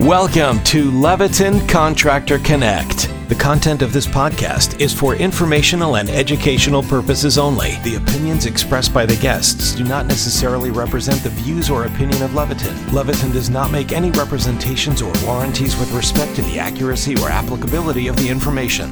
Welcome to Leviton Contractor Connect. The content of this podcast is for informational and educational purposes only. The opinions expressed by the guests do not necessarily represent the views or opinion of Leviton. Leviton does not make any representations or warranties with respect to the accuracy or applicability of the information.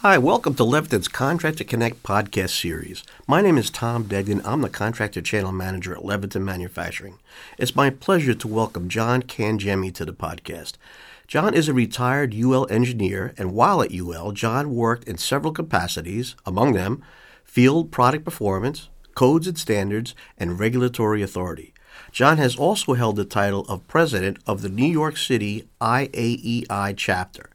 Hi, welcome to Leviton's Contractor Connect podcast series. My name is Tom Degnan. I'm the Contractor Channel Manager at Leviton Manufacturing. It's my pleasure to welcome John Cangemi to the podcast. John is a retired UL engineer, and while at UL, John worked in several capacities, among them field product performance, codes and standards, and regulatory authority. John has also held the title of President of the New York City IAEI chapter.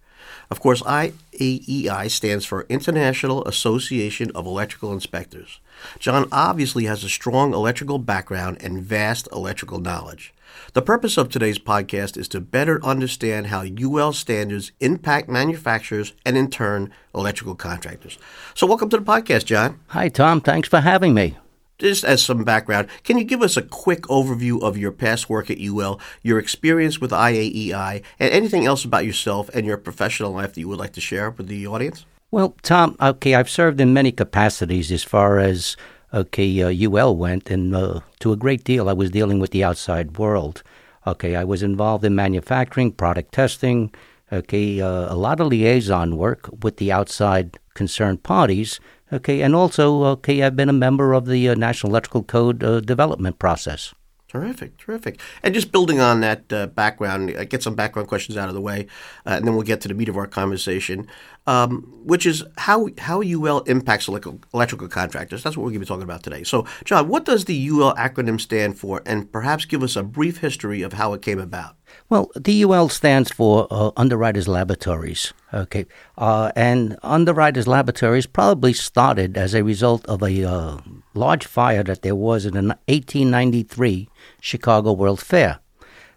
Of course, IAEI stands for International Association of Electrical Inspectors. John obviously has a strong electrical background and vast electrical knowledge. The purpose of today's podcast is to better understand how UL standards impact manufacturers and, in turn, electrical contractors. So, welcome to the podcast, John. Hi, Tom. Thanks for having me just as some background, can you give us a quick overview of your past work at UL, your experience with IAEI, and anything else about yourself and your professional life that you would like to share with the audience? Well, Tom, okay, I've served in many capacities as far as okay uh, UL went, and uh, to a great deal, I was dealing with the outside world. Okay, I was involved in manufacturing, product testing, okay, uh, a lot of liaison work with the outside concerned parties Okay, and also, okay, I've been a member of the uh, National Electrical Code uh, development process. Terrific, terrific. And just building on that uh, background, uh, get some background questions out of the way, uh, and then we'll get to the meat of our conversation, um, which is how how UL impacts electrical, electrical contractors. That's what we're going to be talking about today. So, John, what does the UL acronym stand for, and perhaps give us a brief history of how it came about? Well, DUL stands for uh, Underwriters Laboratories. Okay, uh, and Underwriters Laboratories probably started as a result of a uh, large fire that there was in the 1893 Chicago World Fair.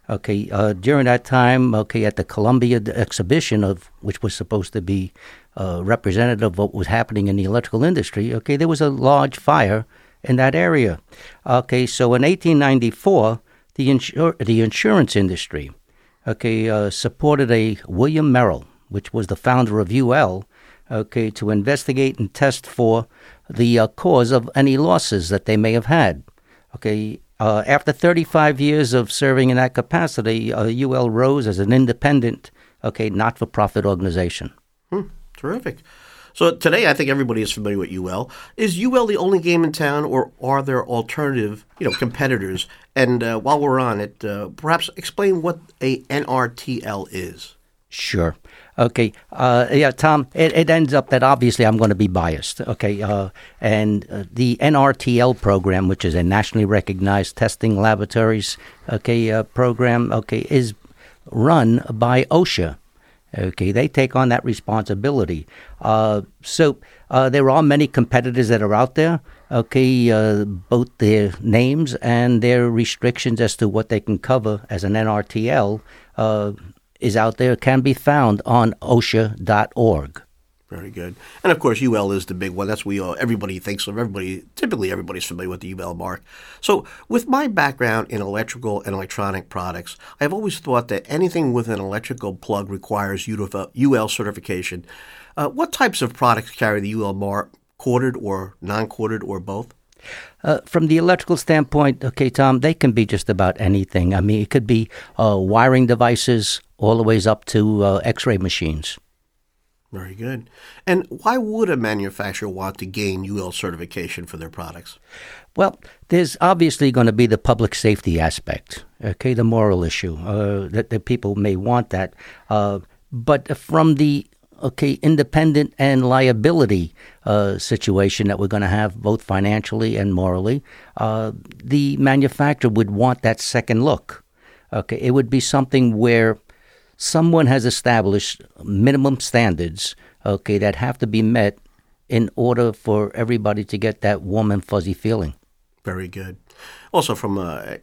Okay, uh, during that time, okay, at the Columbia exhibition of which was supposed to be uh, representative of what was happening in the electrical industry. Okay, there was a large fire in that area. Okay, so in 1894, the insur- the insurance industry okay, uh, supported a William Merrill, which was the founder of UL, okay, to investigate and test for the uh, cause of any losses that they may have had. Okay, uh, after 35 years of serving in that capacity, UL uh, rose as an independent, okay, not-for-profit organization. Hmm, terrific. So today, I think everybody is familiar with UL. Is UL the only game in town, or are there alternative, you know, competitors? And uh, while we're on it, uh, perhaps explain what a NRTL is. Sure. Okay. Uh, yeah, Tom, it, it, ends up that obviously I'm going to be biased. Okay. Uh, and uh, the NRTL program, which is a nationally recognized testing laboratories okay, uh, program, okay, is run by OSHA. Okay, they take on that responsibility. Uh, so uh, there are many competitors that are out there. Okay, uh, both their names and their restrictions as to what they can cover as an NRTL uh, is out there. Can be found on OSHA.org. Very good. And of course, UL is the big one. That's what everybody thinks of. Everybody, typically, everybody's familiar with the UL mark. So, with my background in electrical and electronic products, I've always thought that anything with an electrical plug requires UL certification. Uh, what types of products carry the UL mark, Corded or non-corded or both? Uh, from the electrical standpoint, okay, Tom, they can be just about anything. I mean, it could be uh, wiring devices all the way up to uh, X-ray machines. Very good. And why would a manufacturer want to gain UL certification for their products? Well, there's obviously going to be the public safety aspect, okay, the moral issue, uh, that, that people may want that. Uh, but from the okay independent and liability uh, situation that we're going to have both financially and morally, uh, the manufacturer would want that second look. Okay, it would be something where someone has established minimum standards, okay, that have to be met in order for everybody to get that warm and fuzzy feeling. Very good. Also, from uh,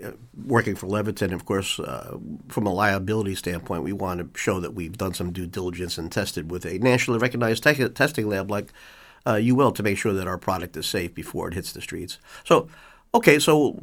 working for Leviton, of course, uh, from a liability standpoint, we want to show that we've done some due diligence and tested with a nationally recognized te- testing lab like uh, UL to make sure that our product is safe before it hits the streets. So, okay, so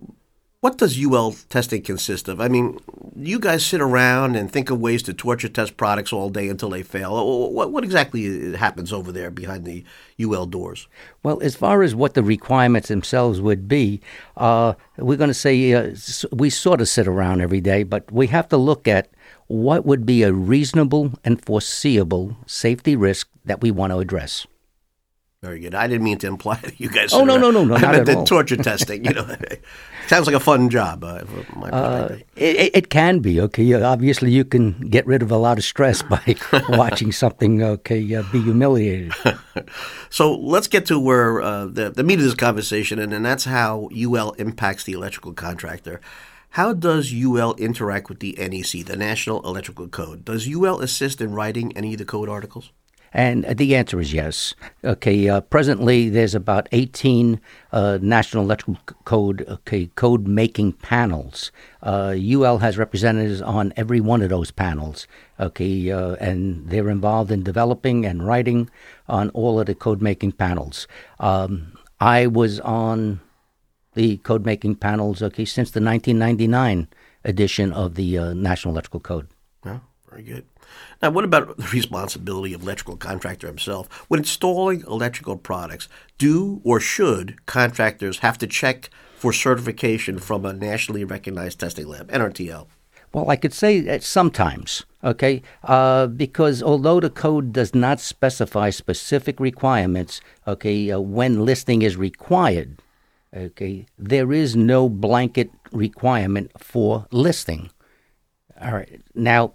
What does UL testing consist of? I mean, you guys sit around and think of ways to torture test products all day until they fail. What, what exactly happens over there behind the UL doors? Well, as far as what the requirements themselves would be, uh, we're going to say uh, we sort of sit around every day, but we have to look at what would be a reasonable and foreseeable safety risk that we want to address. Very good. I didn't mean to imply that you guys. Oh no, no, no, no, I not meant the torture testing. You know, sounds like a fun job. Uh, my uh, it, it, can be okay. Obviously, you can get rid of a lot of stress by watching something okay uh, be humiliated. so let's get to where uh, the the meat of this conversation, and, and that's how UL impacts the electrical contractor. How does UL interact with the NEC, the National Electrical Code? Does UL assist in writing any of the code articles? And the answer is yes. Okay, uh, presently there's about 18 uh, National Electrical Code okay, code making panels. Uh, UL has representatives on every one of those panels. Okay, uh, and they're involved in developing and writing on all of the code making panels. Um, I was on the code making panels okay since the 1999 edition of the uh, National Electrical Code. Yeah, very good. Now, what about the responsibility of electrical contractor himself when installing electrical products? Do or should contractors have to check for certification from a nationally recognized testing lab, NRTL? Well, I could say that sometimes, okay, uh, because although the code does not specify specific requirements, okay, uh, when listing is required, okay, there is no blanket requirement for listing. All right, now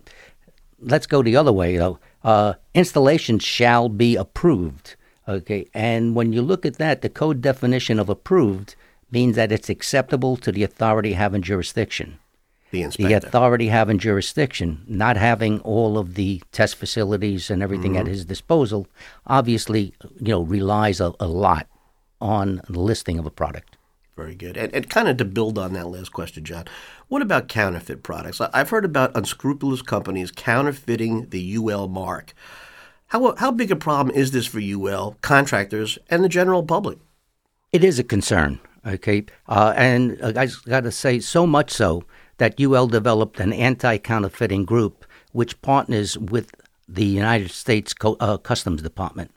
let's go the other way though. Uh, installation shall be approved. Okay, and when you look at that, the code definition of approved means that it's acceptable to the authority having jurisdiction. The inspector. The authority having jurisdiction, not having all of the test facilities and everything mm-hmm. at his disposal, obviously, you know, relies a, a lot on the listing of a product. Very good. And, and, kind of to build on that last question, John, what about counterfeit products? I've heard about unscrupulous companies counterfeiting the UL mark. How, how big a problem is this for UL, contractors, and the general public? It is a concern, okay? Uh, and I got to say, so much so that UL developed an anti counterfeiting group which partners with the United States Co- uh, Customs Department.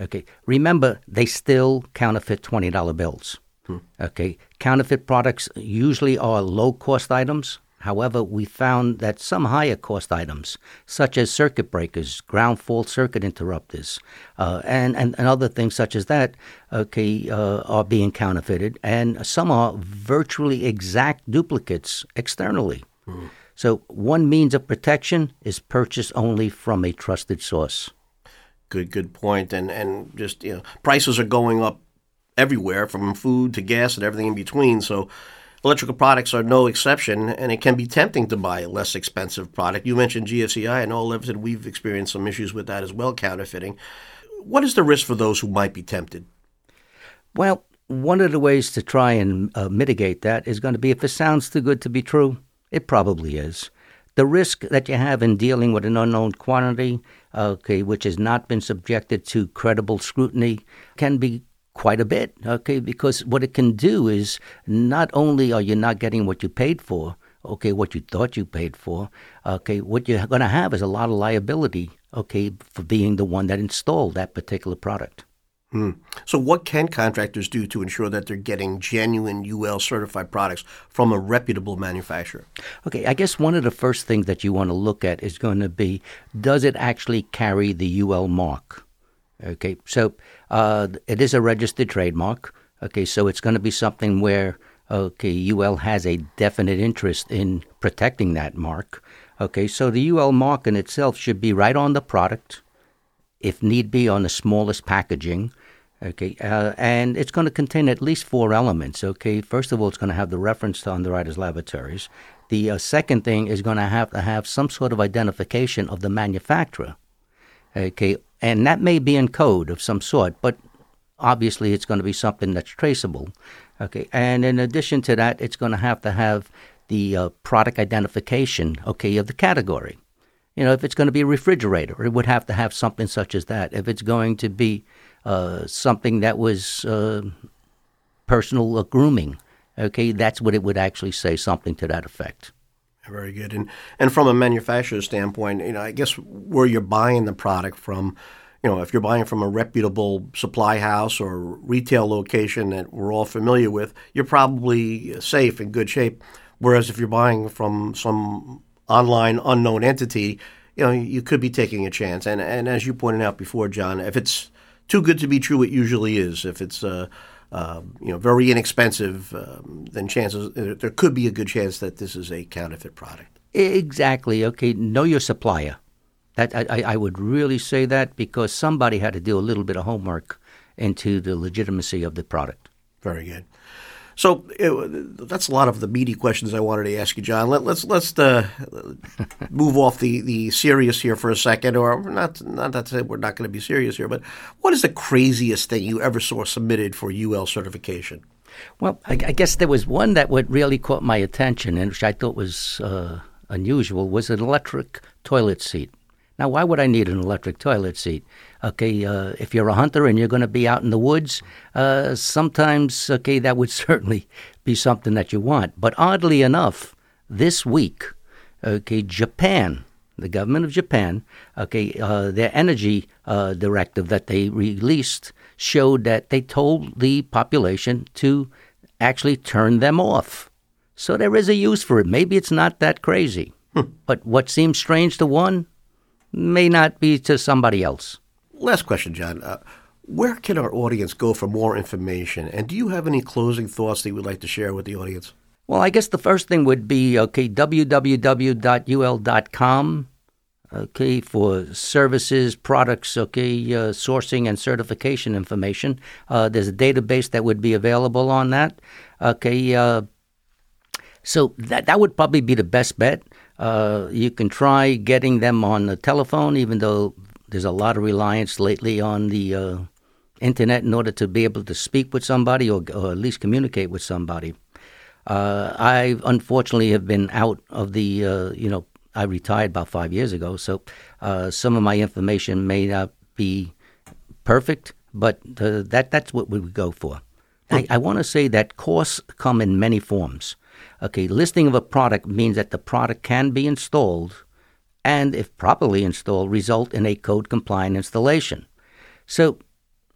Okay, remember, they still counterfeit $20 bills. Hmm. Okay, counterfeit products usually are low cost items. However, we found that some higher cost items, such as circuit breakers, ground fault circuit interrupters, uh, and, and, and other things such as that, okay, uh, are being counterfeited, and some are virtually exact duplicates externally. Hmm. So, one means of protection is purchase only from a trusted source. Good, good point. And and just you know, prices are going up everywhere from food to gas and everything in between. So electrical products are no exception, and it can be tempting to buy a less expensive product. You mentioned GFCI. I know Leviton, we've experienced some issues with that as well, counterfeiting. What is the risk for those who might be tempted? Well, one of the ways to try and uh, mitigate that is going to be if it sounds too good to be true, it probably is. The risk that you have in dealing with an unknown quantity, okay, which has not been subjected to credible scrutiny, can be quite a bit, okay, because what it can do is not only are you not getting what you paid for, okay, what you thought you paid for, okay, what you're going to have is a lot of liability, okay, for being the one that installed that particular product. Hmm. So, what can contractors do to ensure that they're getting genuine UL certified products from a reputable manufacturer? Okay, I guess one of the first things that you want to look at is going to be does it actually carry the UL mark? Okay, so uh, it is a registered trademark. Okay, so it's going to be something where okay UL has a definite interest in protecting that mark. Okay, so the UL mark in itself should be right on the product, if need be, on the smallest packaging. Okay, uh, and it's going to contain at least four elements. Okay, first of all, it's going to have the reference to Underwriters Laboratories. The uh, second thing is going to have to have some sort of identification of the manufacturer. Okay, and that may be in code of some sort, but obviously it's going to be something that's traceable. Okay, and in addition to that, it's going to have to have the uh, product identification, okay, of the category. You know, if it's going to be a refrigerator, it would have to have something such as that. If it's going to be uh, something that was uh, personal uh, grooming, okay, that's what it would actually say, something to that effect. Very good. And and from a manufacturer standpoint, you know, I guess where you're buying the product from, you know, if you're buying from a reputable supply house or retail location that we're all familiar with, you're probably safe in good shape. Whereas if you're buying from some online unknown entity, you know, you could be taking a chance. And and as you pointed out before, John, if it's too good to be true, it usually is. If it's uh, uh, you know very inexpensive, um, then chances there could be a good chance that this is a counterfeit product. Exactly. Okay. Know your supplier. That I, I would really say that because somebody had to do a little bit of homework into the legitimacy of the product. Very good. So it, that's a lot of the meaty questions I wanted to ask you, John. Let, us let's, let's uh, move off the, the serious here for a second, or not not that we're not going to be serious here, but what is the craziest thing you ever saw submitted for UL certification? Well, I, I guess there was one that would really caught my attention, and which I thought was uh, unusual, was an electric toilet seat. Now, why would I need an electric toilet seat? Okay, uh, if you're a hunter and you're going to be out in the woods, uh, sometimes, okay, that would certainly be something that you want. But oddly enough, this week, okay, Japan, the government of Japan, okay, uh, their energy uh, directive that they released showed that they told the population to actually turn them off. So there is a use for it. Maybe it's not that crazy. Hmm. But what seems strange to one may not be to somebody else. Last question, John. Uh, where can our audience go for more information? And do you have any closing thoughts that you would like to share with the audience? Well, I guess the first thing would be okay, www.ul.com, okay, for services, products, okay, uh, sourcing and certification information. Uh, there's a database that would be available on that. Okay, uh, so that that would probably be the best bet. Uh, you can try getting them on the telephone, even though there's a lot of reliance lately on the uh, internet in order to be able to speak with somebody or, or at least communicate with somebody. Uh, I unfortunately have been out of the, uh, you know, I retired about five years ago, so uh, some of my information may not be perfect, but that that's what we would go for. I, I want to say that courses come in many forms. Okay, listing of a product means that the product can be installed and, if properly installed, result in a code compliant installation. So,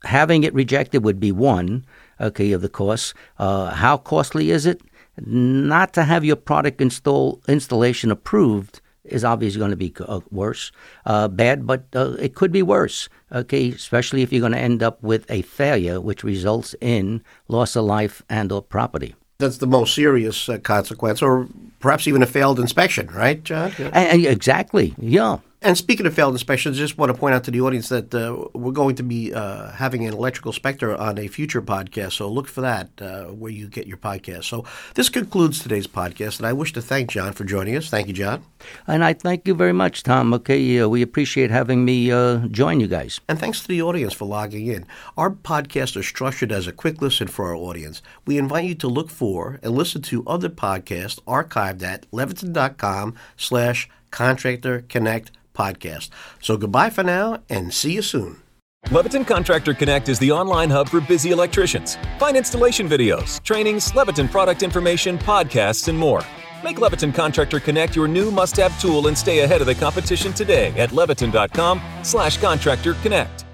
having it rejected would be one, okay, of the course. Uh, how costly is it? Not to have your product install installation approved is obviously going to be uh, worse, uh, bad, but uh, it could be worse. Okay, especially if you're going to end up with a failure, which results in loss of life and/or property that's the most serious uh, consequence, or perhaps even a failed inspection, right, John? Yeah. Exactly. Yeah. And speaking of failed inspections, I just want to point out to the audience that uh, we're going to be uh, having an electrical inspector on a future podcast. So look for that uh, where you get your podcast. So this concludes today's podcast, and I wish to thank John for joining us. Thank you, John. And I thank you very much, Tom. Okay, uh, we appreciate having me uh, join you guys. And thanks to the audience for logging in. Our podcast is structured as a quick listen for our audience. We invite you to look for and listen to other podcasts archived at leviton.com slash contractor connect podcast. So goodbye for now and see you soon. Leviton Contractor Connect is the online hub for busy electricians. Find installation videos, trainings, Leviton product information, podcasts, and more. Make Leviton Contractor Connect your new must-have tool and stay ahead of the competition today at leviton.com slash contractor connect.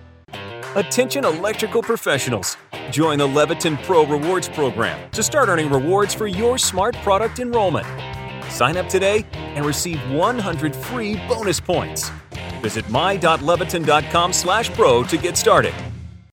Attention electrical professionals. Join the Leviton Pro Rewards program to start earning rewards for your smart product enrollment. Sign up today and receive 100 free bonus points. Visit my.leviton.com slash pro to get started.